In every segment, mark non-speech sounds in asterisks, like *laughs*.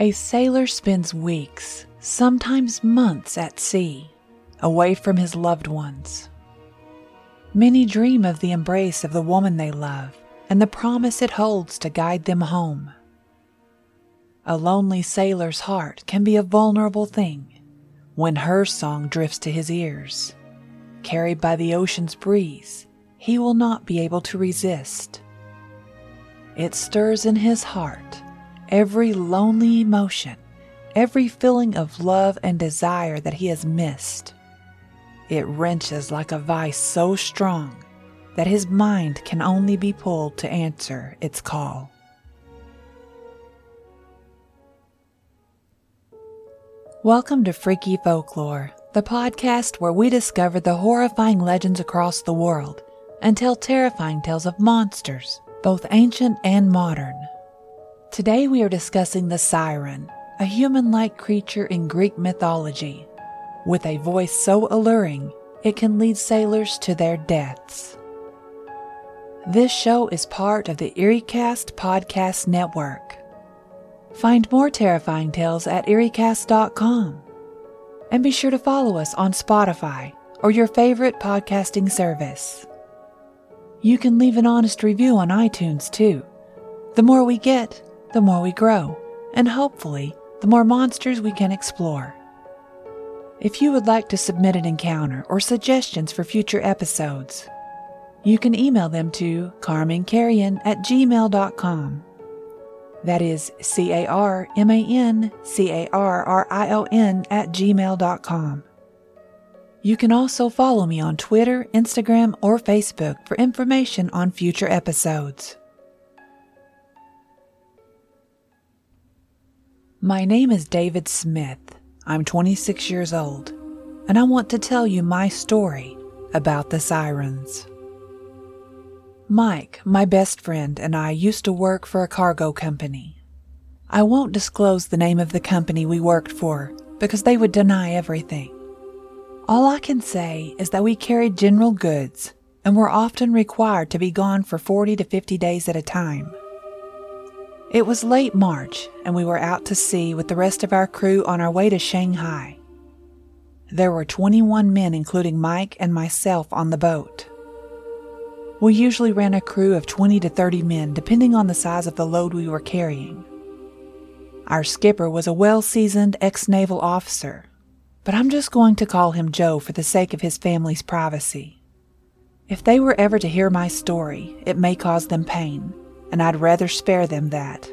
A sailor spends weeks, sometimes months at sea, away from his loved ones. Many dream of the embrace of the woman they love and the promise it holds to guide them home. A lonely sailor's heart can be a vulnerable thing when her song drifts to his ears. Carried by the ocean's breeze, he will not be able to resist. It stirs in his heart every lonely emotion, every feeling of love and desire that he has missed. It wrenches like a vice so strong that his mind can only be pulled to answer its call. Welcome to Freaky Folklore, the podcast where we discover the horrifying legends across the world and tell terrifying tales of monsters, both ancient and modern. Today we are discussing the siren, a human like creature in Greek mythology. With a voice so alluring, it can lead sailors to their deaths. This show is part of the EerieCast Podcast Network. Find more terrifying tales at EerieCast.com. And be sure to follow us on Spotify or your favorite podcasting service. You can leave an honest review on iTunes too. The more we get, the more we grow, and hopefully, the more monsters we can explore. If you would like to submit an encounter or suggestions for future episodes, you can email them to carmancarrion at gmail.com. That is C A R M A N C A R R I O N at gmail.com. You can also follow me on Twitter, Instagram, or Facebook for information on future episodes. My name is David Smith. I'm 26 years old, and I want to tell you my story about the sirens. Mike, my best friend, and I used to work for a cargo company. I won't disclose the name of the company we worked for because they would deny everything. All I can say is that we carried general goods and were often required to be gone for 40 to 50 days at a time. It was late March, and we were out to sea with the rest of our crew on our way to Shanghai. There were 21 men, including Mike and myself, on the boat. We usually ran a crew of 20 to 30 men, depending on the size of the load we were carrying. Our skipper was a well seasoned ex naval officer, but I'm just going to call him Joe for the sake of his family's privacy. If they were ever to hear my story, it may cause them pain and I'd rather spare them that.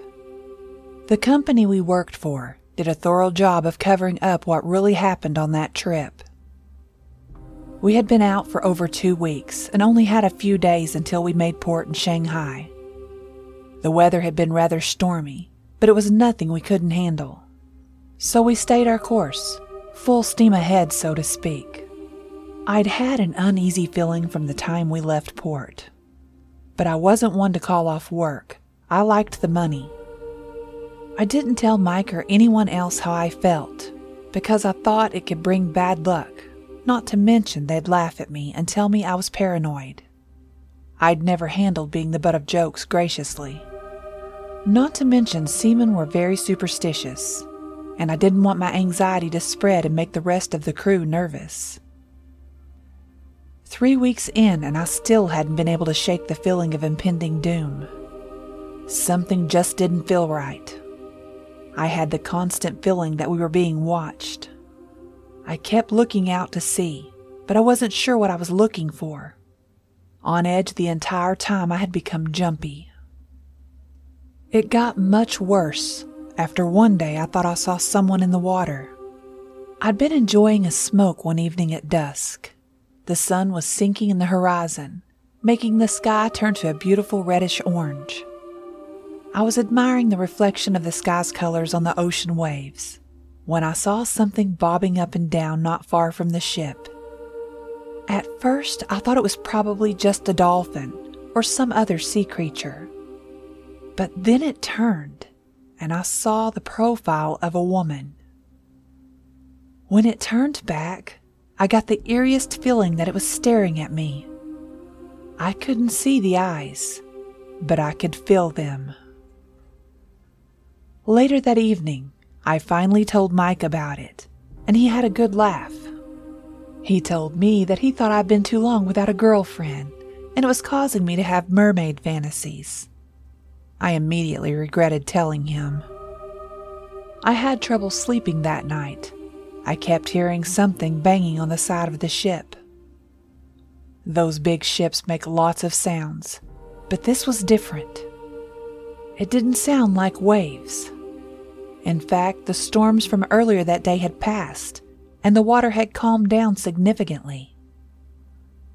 The company we worked for did a thorough job of covering up what really happened on that trip. We had been out for over two weeks and only had a few days until we made port in Shanghai. The weather had been rather stormy, but it was nothing we couldn't handle. So we stayed our course, full steam ahead, so to speak. I'd had an uneasy feeling from the time we left port but I wasn't one to call off work. I liked the money. I didn't tell Mike or anyone else how I felt because I thought it could bring bad luck, not to mention they'd laugh at me and tell me I was paranoid. I'd never handled being the butt of jokes graciously. Not to mention, seamen were very superstitious, and I didn't want my anxiety to spread and make the rest of the crew nervous. Three weeks in, and I still hadn't been able to shake the feeling of impending doom. Something just didn't feel right. I had the constant feeling that we were being watched. I kept looking out to sea, but I wasn't sure what I was looking for. On edge the entire time, I had become jumpy. It got much worse after one day I thought I saw someone in the water. I'd been enjoying a smoke one evening at dusk. The sun was sinking in the horizon, making the sky turn to a beautiful reddish orange. I was admiring the reflection of the sky's colors on the ocean waves when I saw something bobbing up and down not far from the ship. At first, I thought it was probably just a dolphin or some other sea creature. But then it turned, and I saw the profile of a woman. When it turned back, I got the eeriest feeling that it was staring at me. I couldn't see the eyes, but I could feel them. Later that evening, I finally told Mike about it, and he had a good laugh. He told me that he thought I'd been too long without a girlfriend, and it was causing me to have mermaid fantasies. I immediately regretted telling him. I had trouble sleeping that night. I kept hearing something banging on the side of the ship. Those big ships make lots of sounds, but this was different. It didn't sound like waves. In fact, the storms from earlier that day had passed, and the water had calmed down significantly.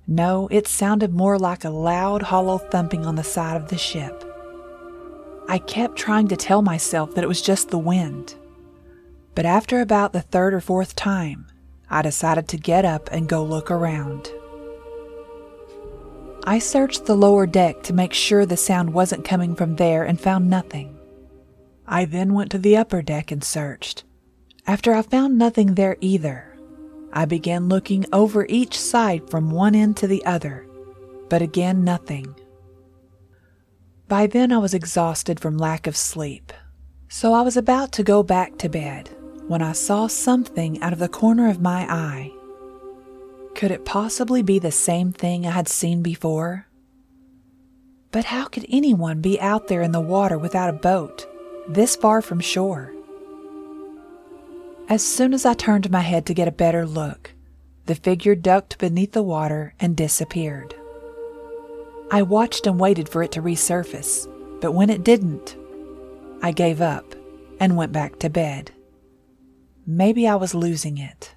No, it sounded more like a loud, hollow thumping on the side of the ship. I kept trying to tell myself that it was just the wind. But after about the third or fourth time, I decided to get up and go look around. I searched the lower deck to make sure the sound wasn't coming from there and found nothing. I then went to the upper deck and searched. After I found nothing there either, I began looking over each side from one end to the other, but again nothing. By then I was exhausted from lack of sleep, so I was about to go back to bed when I saw something out of the corner of my eye. Could it possibly be the same thing I had seen before? But how could anyone be out there in the water without a boat? this far from shore. As soon as I turned my head to get a better look, the figure ducked beneath the water and disappeared. I watched and waited for it to resurface, but when it didn't, I gave up and went back to bed. Maybe I was losing it.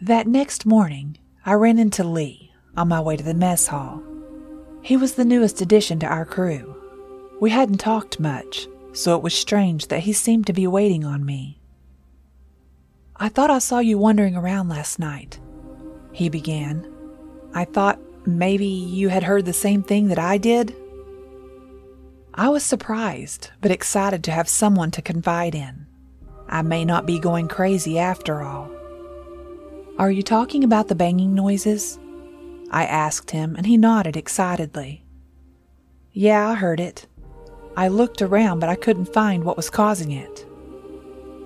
That next morning, I ran into Lee on my way to the mess hall. He was the newest addition to our crew. We hadn't talked much, so it was strange that he seemed to be waiting on me. I thought I saw you wandering around last night, he began. I thought maybe you had heard the same thing that I did. I was surprised, but excited to have someone to confide in. I may not be going crazy after all. Are you talking about the banging noises? I asked him, and he nodded excitedly. Yeah, I heard it. I looked around, but I couldn't find what was causing it.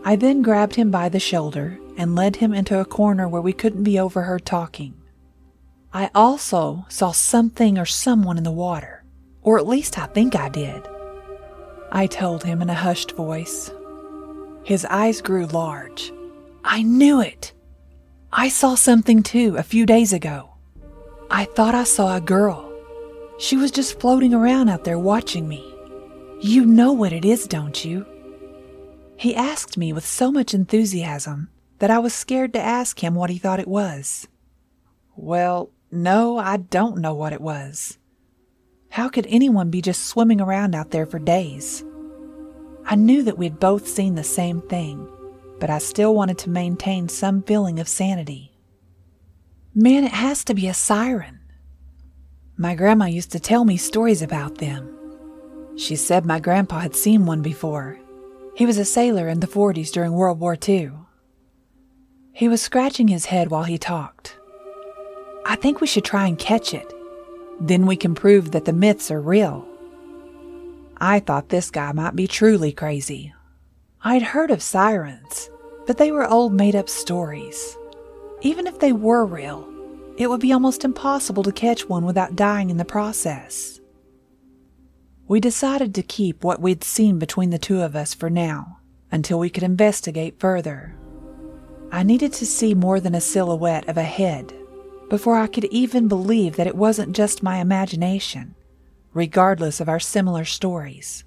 I then grabbed him by the shoulder and led him into a corner where we couldn't be overheard talking. I also saw something or someone in the water, or at least I think I did. I told him in a hushed voice. His eyes grew large. I knew it! I saw something too a few days ago. I thought I saw a girl. She was just floating around out there watching me. You know what it is, don't you? He asked me with so much enthusiasm that I was scared to ask him what he thought it was. Well, no, I don't know what it was. How could anyone be just swimming around out there for days? I knew that we'd both seen the same thing, but I still wanted to maintain some feeling of sanity. Man, it has to be a siren. My grandma used to tell me stories about them. She said my grandpa had seen one before. He was a sailor in the 40s during World War II. He was scratching his head while he talked. I think we should try and catch it. Then we can prove that the myths are real. I thought this guy might be truly crazy. I'd heard of sirens, but they were old made up stories. Even if they were real, it would be almost impossible to catch one without dying in the process. We decided to keep what we'd seen between the two of us for now, until we could investigate further. I needed to see more than a silhouette of a head before I could even believe that it wasn't just my imagination, regardless of our similar stories.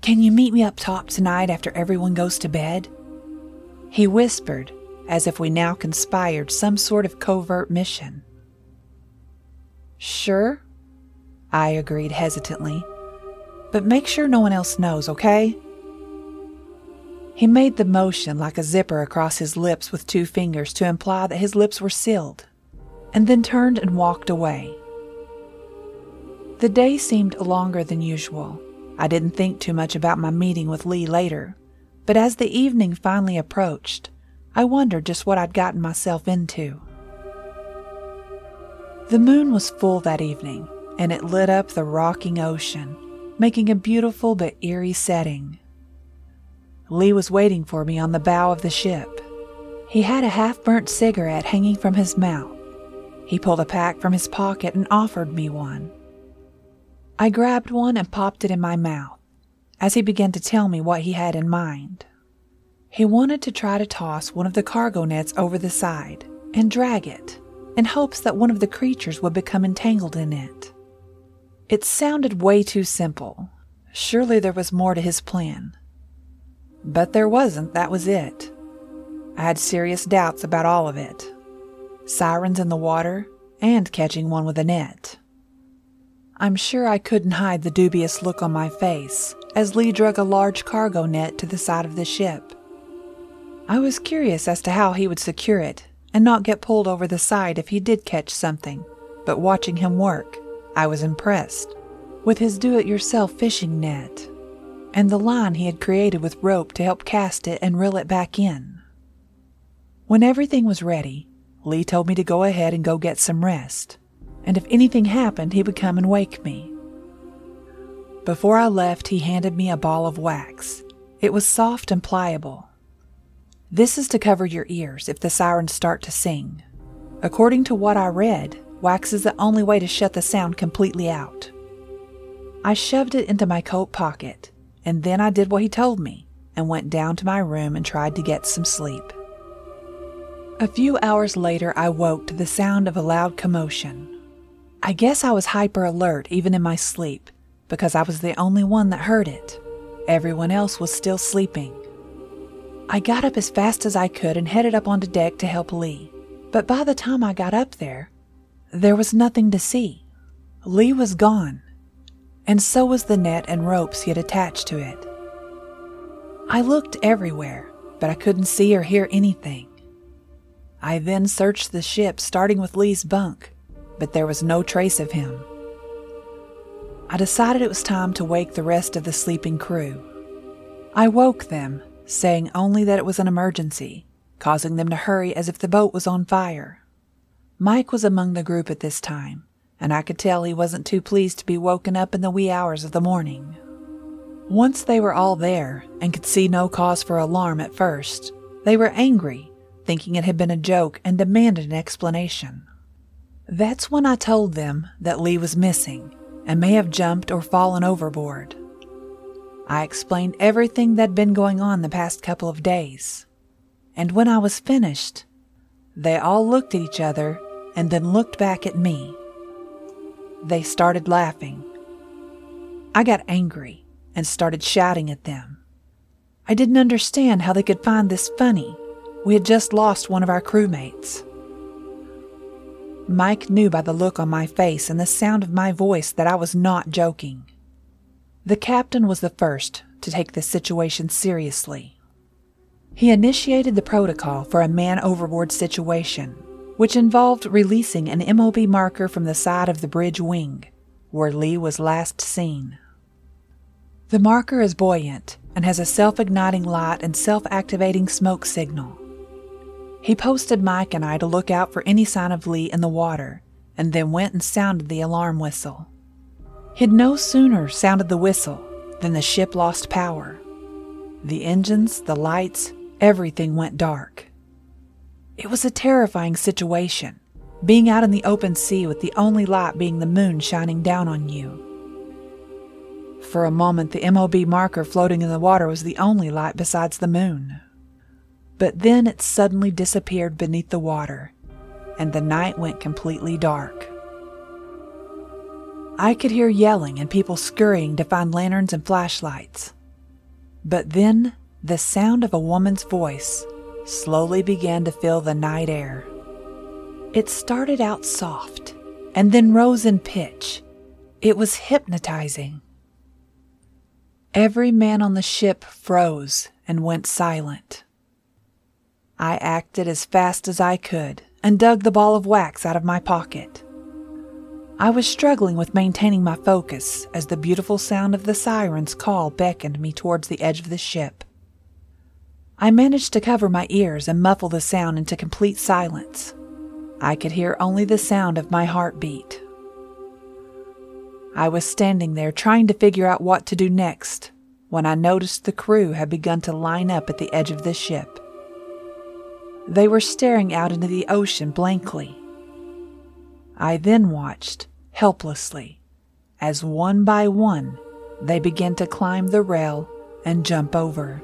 Can you meet me up top tonight after everyone goes to bed? He whispered, as if we now conspired some sort of covert mission. Sure, I agreed hesitantly. But make sure no one else knows, okay? He made the motion like a zipper across his lips with two fingers to imply that his lips were sealed, and then turned and walked away. The day seemed longer than usual. I didn't think too much about my meeting with Lee later, but as the evening finally approached, I wondered just what I'd gotten myself into. The moon was full that evening, and it lit up the rocking ocean, making a beautiful but eerie setting. Lee was waiting for me on the bow of the ship. He had a half burnt cigarette hanging from his mouth. He pulled a pack from his pocket and offered me one. I grabbed one and popped it in my mouth as he began to tell me what he had in mind. He wanted to try to toss one of the cargo nets over the side and drag it in hopes that one of the creatures would become entangled in it. It sounded way too simple. Surely there was more to his plan. But there wasn't, that was it. I had serious doubts about all of it sirens in the water, and catching one with a net. I'm sure I couldn't hide the dubious look on my face as Lee drug a large cargo net to the side of the ship. I was curious as to how he would secure it and not get pulled over the side if he did catch something, but watching him work, I was impressed with his do it yourself fishing net and the line he had created with rope to help cast it and reel it back in. When everything was ready, Lee told me to go ahead and go get some rest, and if anything happened, he would come and wake me. Before I left, he handed me a ball of wax. It was soft and pliable. This is to cover your ears if the sirens start to sing. According to what I read, wax is the only way to shut the sound completely out. I shoved it into my coat pocket and then I did what he told me and went down to my room and tried to get some sleep. A few hours later, I woke to the sound of a loud commotion. I guess I was hyper alert even in my sleep because I was the only one that heard it. Everyone else was still sleeping. I got up as fast as I could and headed up onto deck to help Lee. But by the time I got up there, there was nothing to see. Lee was gone and so was the net and ropes he had attached to it. I looked everywhere, but I couldn't see or hear anything. I then searched the ship, starting with Lee's bunk, but there was no trace of him. I decided it was time to wake the rest of the sleeping crew. I woke them, saying only that it was an emergency, causing them to hurry as if the boat was on fire. Mike was among the group at this time, and I could tell he wasn't too pleased to be woken up in the wee hours of the morning. Once they were all there and could see no cause for alarm at first, they were angry, thinking it had been a joke, and demanded an explanation. That's when I told them that Lee was missing and may have jumped or fallen overboard. I explained everything that'd been going on the past couple of days. And when I was finished, they all looked at each other and then looked back at me. They started laughing. I got angry and started shouting at them. I didn't understand how they could find this funny. We had just lost one of our crewmates. Mike knew by the look on my face and the sound of my voice that I was not joking. The captain was the first to take the situation seriously. He initiated the protocol for a man overboard situation which involved releasing an MOB marker from the side of the bridge wing, where Lee was last seen. The marker is buoyant and has a self igniting light and self activating smoke signal. He posted Mike and I to look out for any sign of Lee in the water and then went and sounded the alarm whistle. He'd no sooner sounded the whistle than the ship lost power. The engines, the lights, everything went dark. It was a terrifying situation, being out in the open sea with the only light being the moon shining down on you. For a moment, the MOB marker floating in the water was the only light besides the moon. But then it suddenly disappeared beneath the water, and the night went completely dark. I could hear yelling and people scurrying to find lanterns and flashlights. But then the sound of a woman's voice slowly began to fill the night air. It started out soft and then rose in pitch. It was hypnotizing. Every man on the ship froze and went silent. I acted as fast as I could and dug the ball of wax out of my pocket. I was struggling with maintaining my focus as the beautiful sound of the siren's call beckoned me towards the edge of the ship. I managed to cover my ears and muffle the sound into complete silence. I could hear only the sound of my heartbeat. I was standing there trying to figure out what to do next when I noticed the crew had begun to line up at the edge of the ship. They were staring out into the ocean blankly. I then watched, helplessly, as one by one they began to climb the rail and jump over.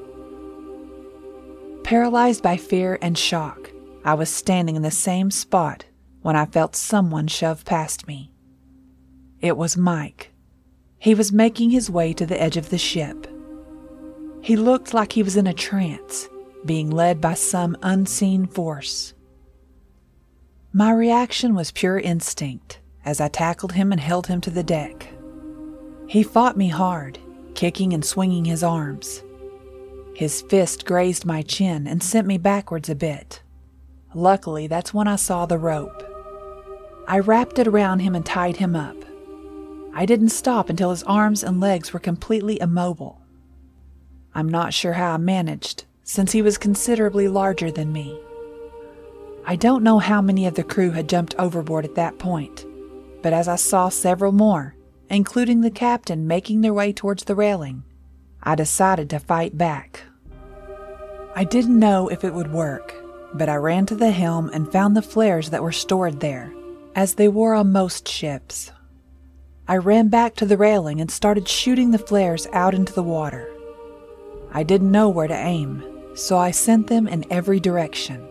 Paralyzed by fear and shock, I was standing in the same spot when I felt someone shove past me. It was Mike. He was making his way to the edge of the ship. He looked like he was in a trance, being led by some unseen force. My reaction was pure instinct as I tackled him and held him to the deck. He fought me hard, kicking and swinging his arms. His fist grazed my chin and sent me backwards a bit. Luckily, that's when I saw the rope. I wrapped it around him and tied him up. I didn't stop until his arms and legs were completely immobile. I'm not sure how I managed, since he was considerably larger than me. I don't know how many of the crew had jumped overboard at that point, but as I saw several more, including the captain making their way towards the railing, I decided to fight back. I didn't know if it would work, but I ran to the helm and found the flares that were stored there, as they were on most ships. I ran back to the railing and started shooting the flares out into the water. I didn't know where to aim, so I sent them in every direction.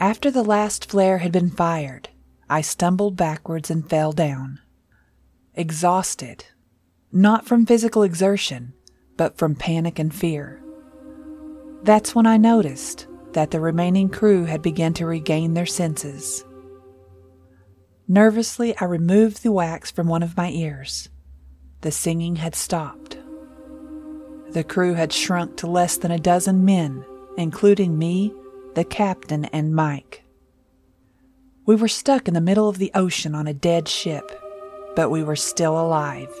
After the last flare had been fired, I stumbled backwards and fell down. Exhausted, not from physical exertion, but from panic and fear. That's when I noticed that the remaining crew had begun to regain their senses. Nervously, I removed the wax from one of my ears. The singing had stopped. The crew had shrunk to less than a dozen men, including me, the captain, and Mike. We were stuck in the middle of the ocean on a dead ship, but we were still alive.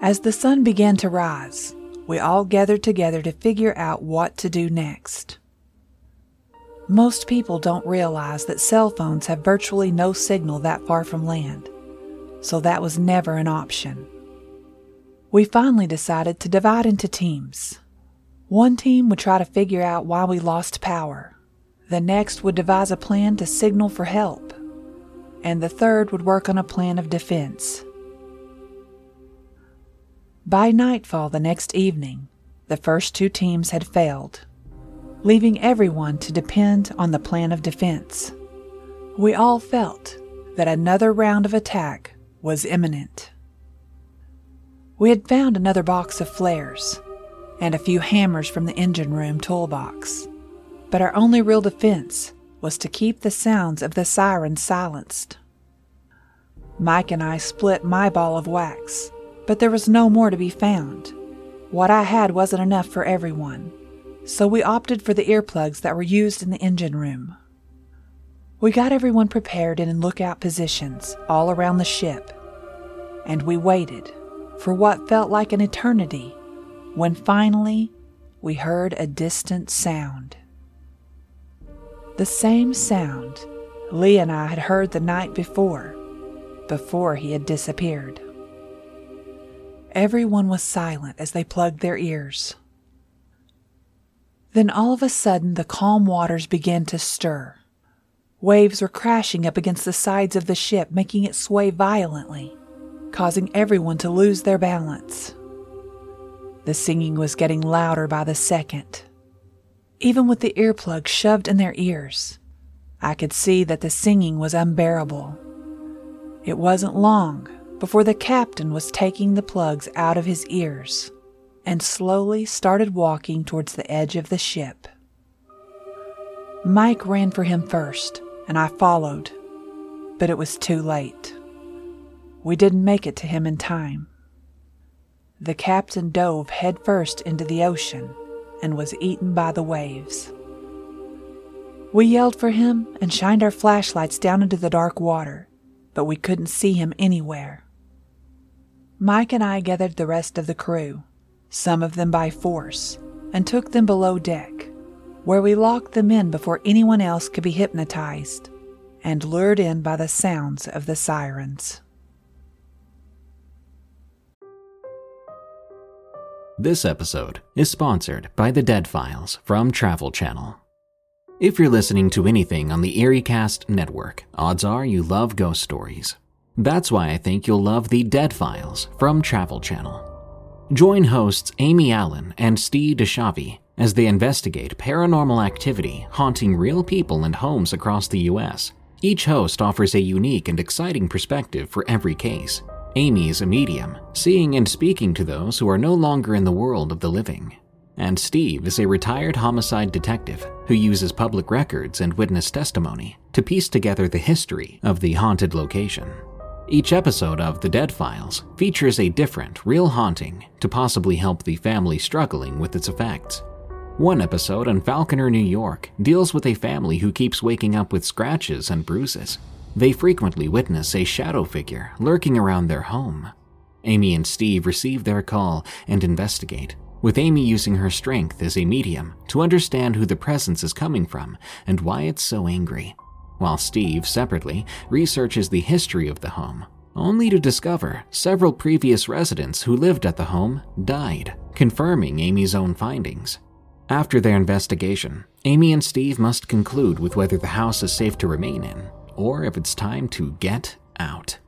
As the sun began to rise, we all gathered together to figure out what to do next. Most people don't realize that cell phones have virtually no signal that far from land, so that was never an option. We finally decided to divide into teams. One team would try to figure out why we lost power, the next would devise a plan to signal for help, and the third would work on a plan of defense. By nightfall the next evening, the first two teams had failed leaving everyone to depend on the plan of defense. We all felt that another round of attack was imminent. We had found another box of flares and a few hammers from the engine room toolbox, but our only real defense was to keep the sounds of the siren silenced. Mike and I split my ball of wax, but there was no more to be found. What I had wasn't enough for everyone so we opted for the earplugs that were used in the engine room. We got everyone prepared and in lookout positions all around the ship, and we waited for what felt like an eternity when finally we heard a distant sound. The same sound Lee and I had heard the night before, before he had disappeared. Everyone was silent as they plugged their ears. Then all of a sudden, the calm waters began to stir. Waves were crashing up against the sides of the ship, making it sway violently, causing everyone to lose their balance. The singing was getting louder by the second. Even with the earplugs shoved in their ears, I could see that the singing was unbearable. It wasn't long before the captain was taking the plugs out of his ears, and slowly started walking towards the edge of the ship. Mike ran for him first, and I followed, but it was too late. We didn't make it to him in time. The captain dove headfirst into the ocean and was eaten by the waves. We yelled for him and shined our flashlights down into the dark water, but we couldn't see him anywhere. Mike and I gathered the rest of the crew, some of them by force, and took them below deck, where we locked them in before anyone else could be hypnotized and lured in by the sounds of the sirens. This episode is sponsored by The Dead Files from Travel Channel. If you're listening to anything on the EerieCast network, odds are you love ghost stories. That's why I think you'll love The Dead Files from Travel Channel. Join hosts Amy Allen and Steve DiSchiavi as they investigate paranormal activity haunting real people and homes across the US. Each host offers a unique and exciting perspective for every case. Amy is a medium, seeing and speaking to those who are no longer in the world of the living. And Steve is a retired homicide detective who uses public records and witness testimony to piece together the history of the haunted location. Each episode of The Dead Files features a different, real haunting to possibly help the family struggling with its effects. One episode on Falconer, New York deals with a family who keeps waking up with scratches and bruises they frequently witness a shadow figure lurking around their home. Amy and Steve receive their call and investigate, with Amy using her strength as a medium to understand who the presence is coming from and why it's so angry, while Steve, separately, researches the history of the home, only to discover several previous residents who lived at the home died, confirming Amy's own findings. After their investigation, Amy and Steve must conclude with whether the house is safe to remain in or if it's time to get out.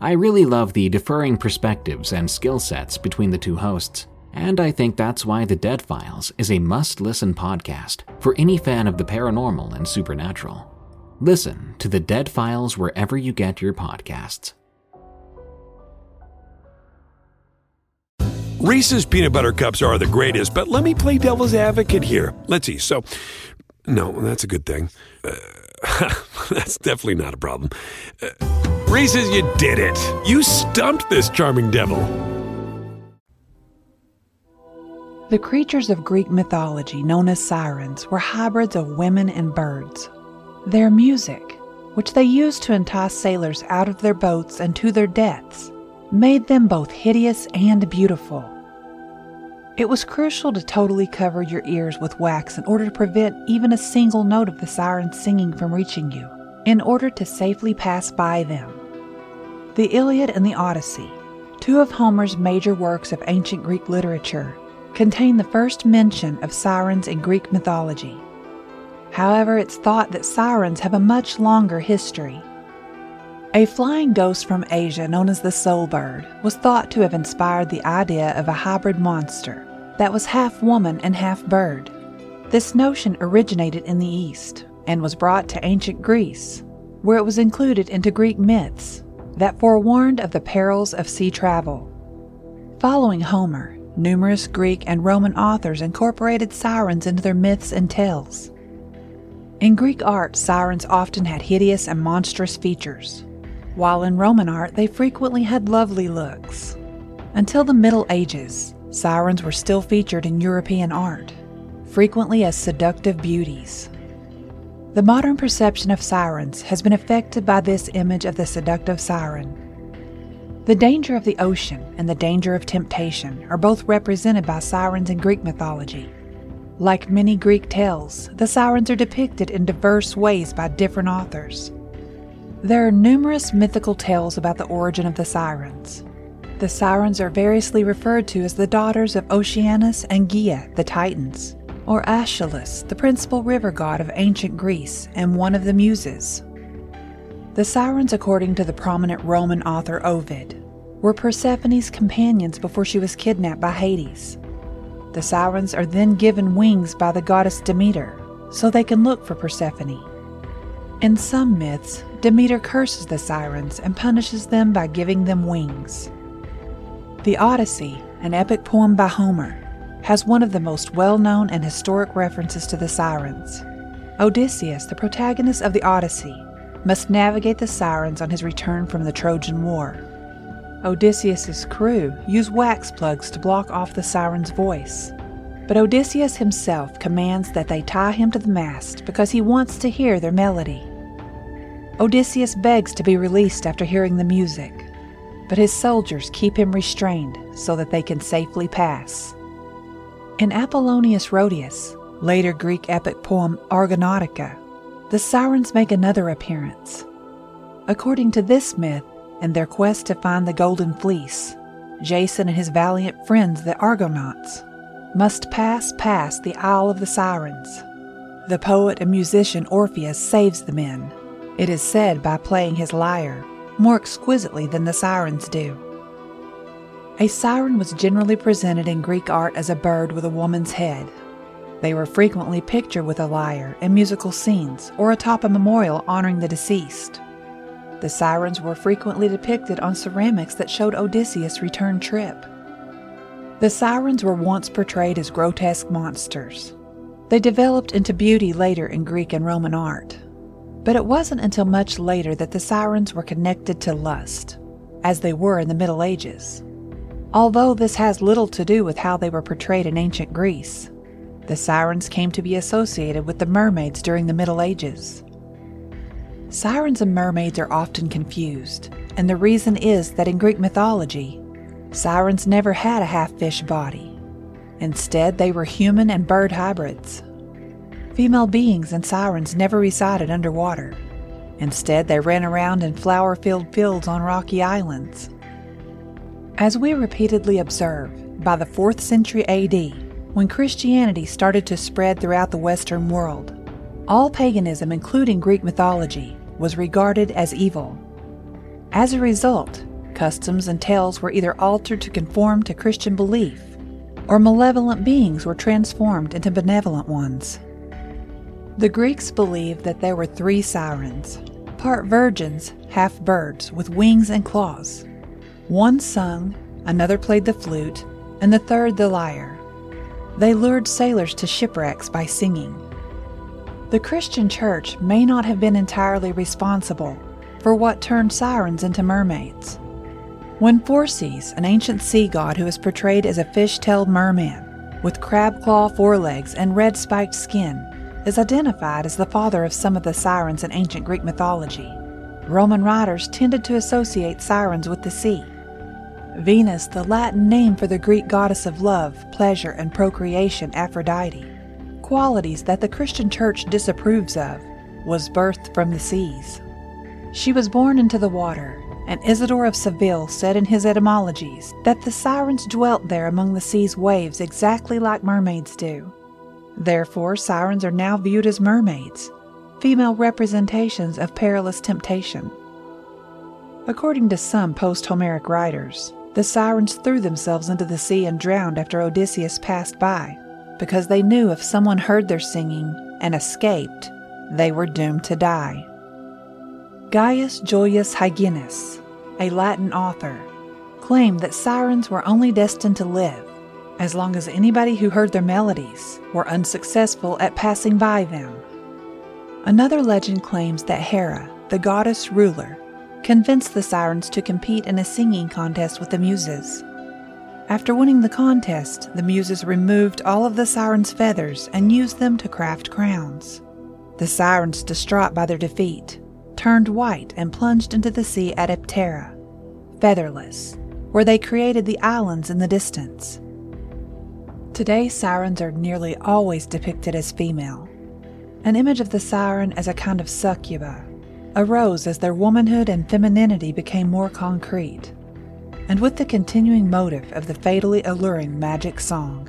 I really love the differing perspectives and skill sets between the two hosts, and I think that's why The Dead Files is a must listen podcast for any fan of the paranormal and supernatural. Listen to The Dead Files wherever you get your podcasts. Reese's peanut butter cups are the greatest, but let me play devil's advocate here. Let's see. So, no, that's a good thing. Uh, *laughs* That's definitely not a problem. Uh, Reese's, you did it. You stumped this charming devil. The creatures of Greek mythology, known as sirens, were hybrids of women and birds. Their music, which they used to entice sailors out of their boats and to their deaths, made them both hideous and beautiful. It was crucial to totally cover your ears with wax in order to prevent even a single note of the siren's singing from reaching you, in order to safely pass by them. The Iliad and the Odyssey, two of Homer's major works of ancient Greek literature, contain the first mention of sirens in Greek mythology. However, it's thought that sirens have a much longer history. A flying ghost from Asia known as the soul bird was thought to have inspired the idea of a hybrid monster that was half woman and half bird. This notion originated in the East and was brought to ancient Greece, where it was included into Greek myths that forewarned of the perils of sea travel. Following Homer, numerous Greek and Roman authors incorporated sirens into their myths and tales. In Greek art, sirens often had hideous and monstrous features, while in Roman art, they frequently had lovely looks. Until the Middle Ages, Sirens were still featured in European art, frequently as seductive beauties. The modern perception of sirens has been affected by this image of the seductive siren. The danger of the ocean and the danger of temptation are both represented by sirens in Greek mythology. Like many Greek tales, the sirens are depicted in diverse ways by different authors. There are numerous mythical tales about the origin of the sirens, the Sirens are variously referred to as the daughters of Oceanus and Gaia, the Titans, or Achelous, the principal river god of ancient Greece and one of the Muses. The Sirens, according to the prominent Roman author Ovid, were Persephone's companions before she was kidnapped by Hades. The Sirens are then given wings by the goddess Demeter so they can look for Persephone. In some myths, Demeter curses the Sirens and punishes them by giving them wings. The Odyssey, an epic poem by Homer, has one of the most well known and historic references to the sirens. Odysseus, the protagonist of the Odyssey, must navigate the sirens on his return from the Trojan War. Odysseus's crew use wax plugs to block off the siren's voice. But Odysseus himself commands that they tie him to the mast because he wants to hear their melody. Odysseus begs to be released after hearing the music, but his soldiers keep him restrained so that they can safely pass. In Apollonius Rhodius, later Greek epic poem Argonautica, the sirens make another appearance. According to this myth, in their quest to find the Golden Fleece, Jason and his valiant friends, the Argonauts, must pass past the Isle of the Sirens. The poet and musician Orpheus saves the men it is said by playing his lyre more exquisitely than the sirens do. A siren was generally presented in Greek art as a bird with a woman's head. They were frequently pictured with a lyre in musical scenes or atop a memorial honoring the deceased. The sirens were frequently depicted on ceramics that showed Odysseus' return trip. The sirens were once portrayed as grotesque monsters. They developed into beauty later in Greek and Roman art. But it wasn't until much later that the sirens were connected to lust, as they were in the Middle Ages. Although this has little to do with how they were portrayed in ancient Greece, the sirens came to be associated with the mermaids during the Middle Ages. Sirens and mermaids are often confused, and the reason is that in Greek mythology, sirens never had a half fish body. Instead, they were human and bird hybrids. Female beings and sirens never resided underwater. Instead, they ran around in flower filled fields on rocky islands. As we repeatedly observe, by the 4th century AD, when Christianity started to spread throughout the Western world, all paganism, including Greek mythology, was regarded as evil. As a result, customs and tales were either altered to conform to Christian belief, or malevolent beings were transformed into benevolent ones. The Greeks believed that there were three sirens, part virgins, half birds, with wings and claws. One sung, another played the flute, and the third the lyre. They lured sailors to shipwrecks by singing. The Christian church may not have been entirely responsible for what turned sirens into mermaids. When Phorcys, an ancient sea god who is portrayed as a fish tailed merman with crab claw forelegs and red spiked skin, is identified as the father of some of the sirens in ancient Greek mythology. Roman writers tended to associate sirens with the sea. Venus, the Latin name for the Greek goddess of love, pleasure, and procreation, Aphrodite, qualities that the Christian church disapproves of, was birthed from the seas. She was born into the water, and Isidore of Seville said in his etymologies that the sirens dwelt there among the sea's waves exactly like mermaids do. Therefore, sirens are now viewed as mermaids, female representations of perilous temptation. According to some post Homeric writers, the sirens threw themselves into the sea and drowned after Odysseus passed by, because they knew if someone heard their singing and escaped, they were doomed to die. Gaius Julius Hyginus, a Latin author, claimed that sirens were only destined to live as long as anybody who heard their melodies were unsuccessful at passing by them. Another legend claims that Hera, the goddess ruler, convinced the sirens to compete in a singing contest with the Muses. After winning the contest, the Muses removed all of the sirens' feathers and used them to craft crowns. The sirens, distraught by their defeat, turned white and plunged into the sea at Aptera, featherless, where they created the islands in the distance. Today, sirens are nearly always depicted as female. An image of the siren as a kind of succuba arose as their womanhood and femininity became more concrete, and with the continuing motive of the fatally alluring magic song.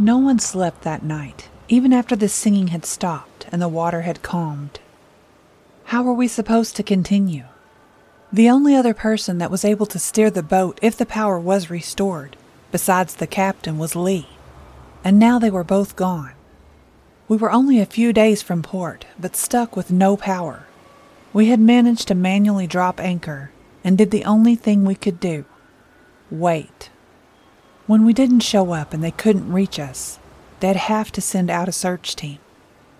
No one slept that night, even after the singing had stopped and the water had calmed. How were we supposed to continue? The only other person that was able to steer the boat if the power was restored, besides the captain, was Lee. And now they were both gone. We were only a few days from port, but stuck with no power. We had managed to manually drop anchor and did the only thing we could do wait. When we didn't show up and they couldn't reach us, they'd have to send out a search team.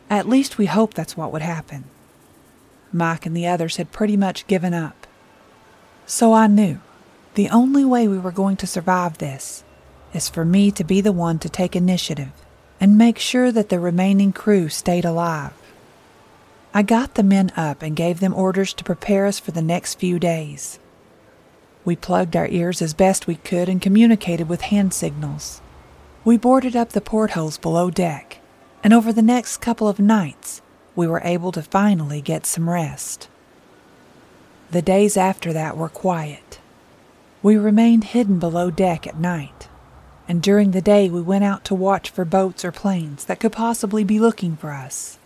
At least we hoped that's what would happen. Mike and the others had pretty much given up. So I knew the only way we were going to survive this is for me to be the one to take initiative and make sure that the remaining crew stayed alive. I got the men up and gave them orders to prepare us for the next few days. We plugged our ears as best we could and communicated with hand signals. We boarded up the portholes below deck, and over the next couple of nights, we were able to finally get some rest. The days after that were quiet. We remained hidden below deck at night, and during the day we went out to watch for boats or planes that could possibly be looking for us.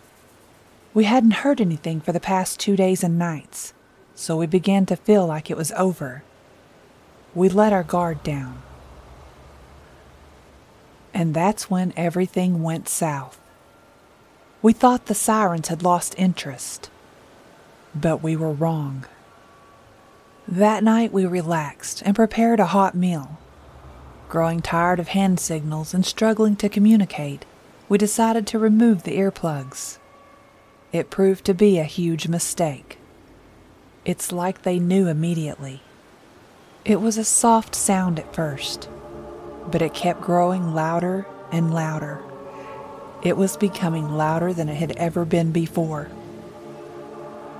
We hadn't heard anything for the past two days and nights, so we began to feel like it was over. We let our guard down. And that's when everything went south. We thought the sirens had lost interest, but we were wrong. That night we relaxed and prepared a hot meal. Growing tired of hand signals and struggling to communicate, we decided to remove the earplugs. It proved to be a huge mistake. It's like they knew immediately. It was a soft sound at first, but it kept growing louder and louder. It was becoming louder than it had ever been before.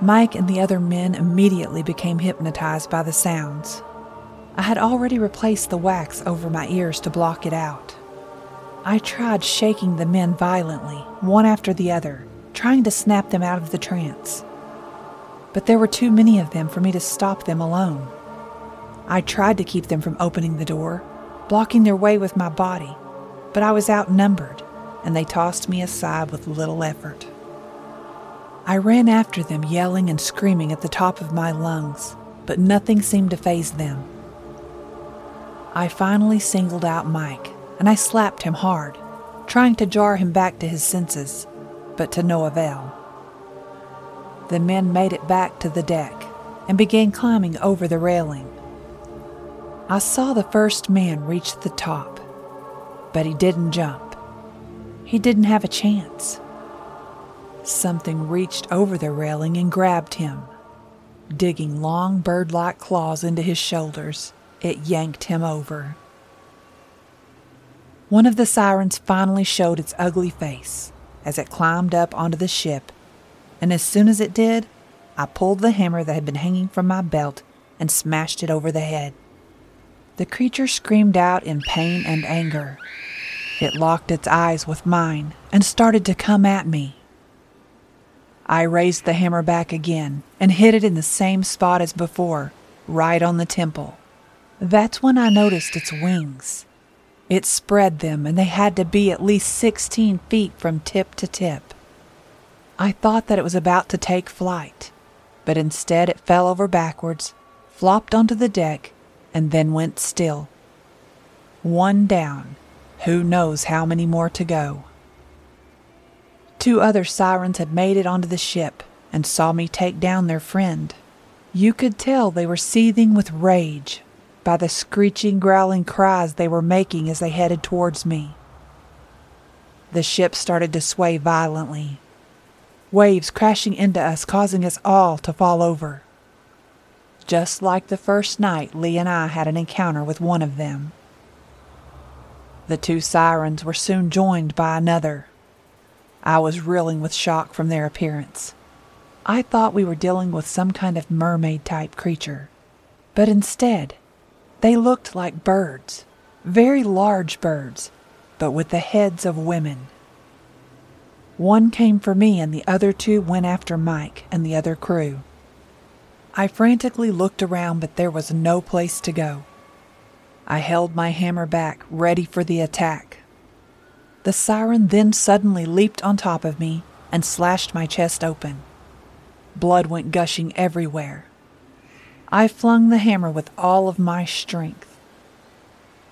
Mike and the other men immediately became hypnotized by the sounds. I had already replaced the wax over my ears to block it out. I tried shaking the men violently, one after the other, trying to snap them out of the trance. But there were too many of them for me to stop them alone. I tried to keep them from opening the door, blocking their way with my body, but I was outnumbered, and they tossed me aside with little effort. I ran after them, yelling and screaming at the top of my lungs, but nothing seemed to faze them. I finally singled out Mike, and I slapped him hard, trying to jar him back to his senses but to no avail. The men made it back to the deck and began climbing over the railing. I saw the first man reach the top, but he didn't jump. He didn't have a chance. Something reached over the railing and grabbed him. Digging long bird like claws into his shoulders, it yanked him over. One of the sirens finally showed its ugly face as it climbed up onto the ship, and as soon as it did, I pulled the hammer that had been hanging from my belt and smashed it over the head. The creature screamed out in pain and anger. It locked its eyes with mine and started to come at me. I raised the hammer back again and hit it in the same spot as before, right on the temple. That's when I noticed its wings. It spread them, and they had to be at least 16 feet from tip to tip. I thought that it was about to take flight, but instead it fell over backwards, flopped onto the deck, and then went still. One down, who knows how many more to go. Two other sirens had made it onto the ship and saw me take down their friend. You could tell they were seething with rage by the screeching, growling cries they were making as they headed towards me. The ship started to sway violently. waves crashing into us, causing us all to fall over. Just like the first night Lee and I had an encounter with one of them. The two sirens were soon joined by another. I was reeling with shock from their appearance. I thought we were dealing with some kind of mermaid type creature, but instead, they looked like birds, very large birds, but with the heads of women. One came for me, and the other two went after Mike and the other crew. I frantically looked around, but there was no place to go. I held my hammer back, ready for the attack. The siren then suddenly leaped on top of me and slashed my chest open. Blood went gushing everywhere. I flung the hammer with all of my strength,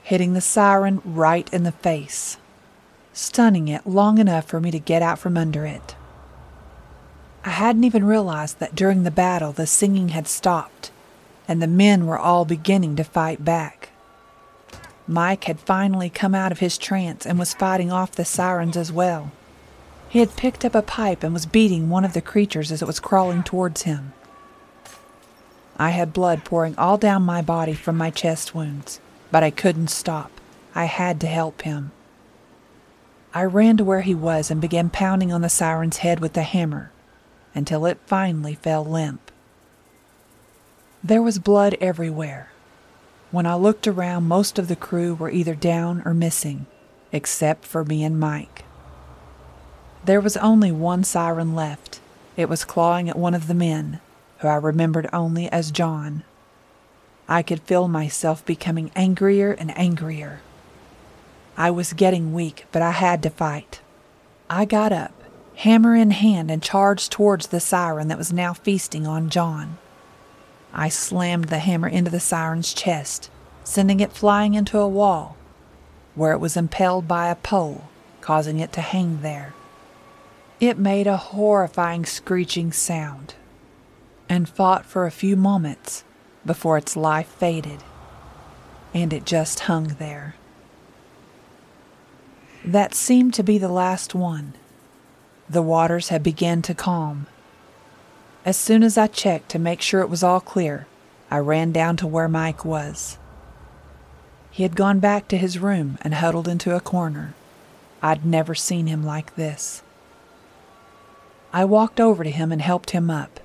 hitting the siren right in the face, stunning it long enough for me to get out from under it. I hadn't even realized that during the battle the singing had stopped and the men were all beginning to fight back. Mike had finally come out of his trance and was fighting off the sirens as well. He had picked up a pipe and was beating one of the creatures as it was crawling towards him. I had blood pouring all down my body from my chest wounds, but I couldn't stop. I had to help him. I ran to where he was and began pounding on the siren's head with the hammer until it finally fell limp. There was blood everywhere. When I looked around, most of the crew were either down or missing, except for me and Mike. There was only one siren left. It was clawing at one of the men, who I remembered only as John. I could feel myself becoming angrier and angrier. I was getting weak, but I had to fight. I got up, hammer in hand, and charged towards the siren that was now feasting on John. I slammed the hammer into the siren's chest, sending it flying into a wall, where it was impelled by a pole, causing it to hang there. It made a horrifying screeching sound and fought for a few moments before its life faded, and it just hung there. That seemed to be the last one. The waters had begun to calm. As soon as I checked to make sure it was all clear, I ran down to where Mike was. He had gone back to his room and huddled into a corner. I'd never seen him like this. I walked over to him and helped him up.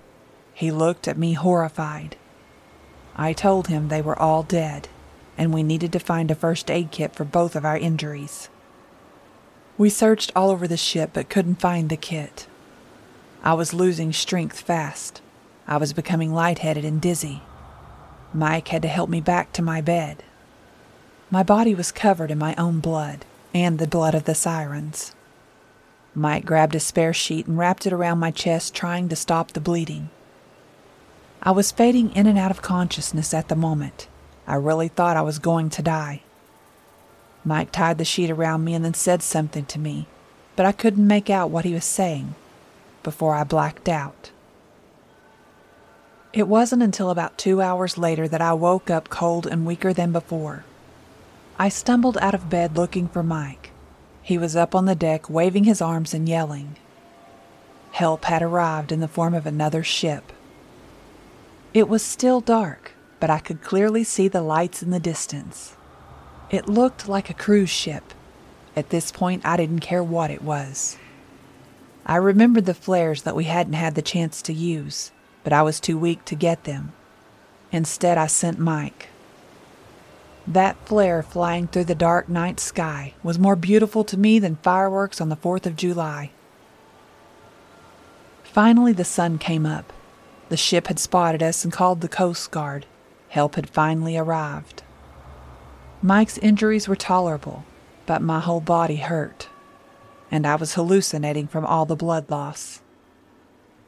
He looked at me horrified. I told him they were all dead, and we needed to find a first aid kit for both of our injuries. We searched all over the ship but couldn't find the kit. I was losing strength fast. I was becoming lightheaded and dizzy. Mike had to help me back to my bed. My body was covered in my own blood and the blood of the sirens. Mike grabbed a spare sheet and wrapped it around my chest, trying to stop the bleeding. I was fading in and out of consciousness at the moment. I really thought I was going to die. Mike tied the sheet around me and then said something to me, but I couldn't make out what he was saying before I blacked out. It wasn't until about two hours later that I woke up cold and weaker than before. I stumbled out of bed looking for Mike. He was up on the deck waving his arms and yelling. Help had arrived in the form of another ship. It was still dark, but I could clearly see the lights in the distance. It looked like a cruise ship. At this point, I didn't care what it was. I remembered the flares that we hadn't had the chance to use, but I was too weak to get them. Instead, I sent Mike. That flare flying through the dark night sky was more beautiful to me than fireworks on the 4th of July. Finally, the sun came up. The ship had spotted us and called the Coast Guard. Help had finally arrived. Mike's injuries were tolerable, but my whole body hurt, and I was hallucinating from all the blood loss.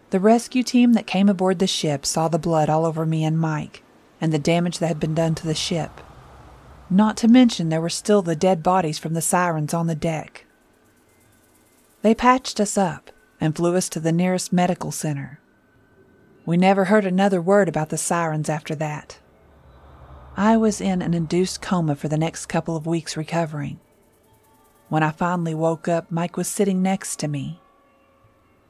The rescue team that came aboard the ship saw the blood all over me and Mike, and the damage that had been done to the ship. Not to mention, there were still the dead bodies from the sirens on the deck. They patched us up and flew us to the nearest medical center. We never heard another word about the sirens after that. I was in an induced coma for the next couple of weeks recovering. When I finally woke up, Mike was sitting next to me.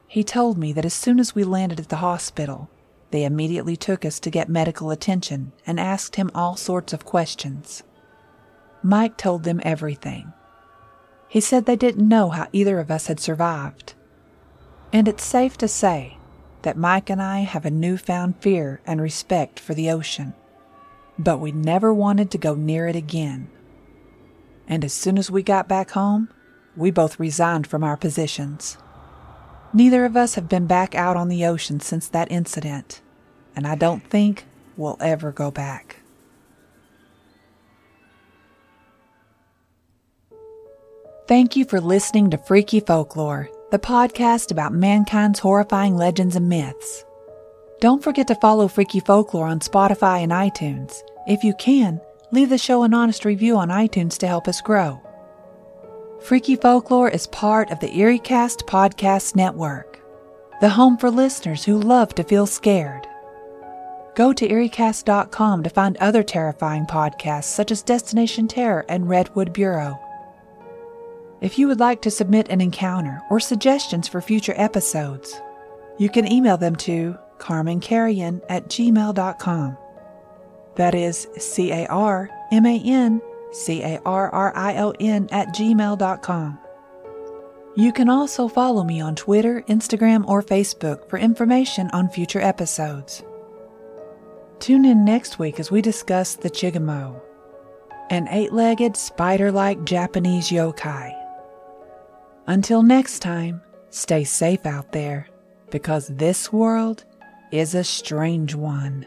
He told me that as soon as we landed at the hospital, they immediately took us to get medical attention and asked him all sorts of questions. Mike told them everything. He said they didn't know how either of us had survived. And it's safe to say that Mike and I have a newfound fear and respect for the ocean. But we never wanted to go near it again. And as soon as we got back home, we both resigned from our positions. Neither of us have been back out on the ocean since that incident, and I don't think we'll ever go back. Thank you for listening to Freaky Folklore, the podcast about mankind's horrifying legends and myths. Don't forget to follow Freaky Folklore on Spotify and iTunes. If you can, leave the show an honest review on iTunes to help us grow. Freaky Folklore is part of the EerieCast Podcast Network, the home for listeners who love to feel scared. Go to EerieCast.com to find other terrifying podcasts such as Destination Terror and Redwood Bureau. If you would like to submit an encounter or suggestions for future episodes, you can email them to carmancarrion at gmail.com. That is C A R M A N C A R R I O N, at gmail.com. You can also follow me on Twitter, Instagram, or Facebook for information on future episodes. Tune in next week as we discuss the Chigamo, an eight legged, spider like Japanese yokai. Until next time, stay safe out there because this world is a strange one.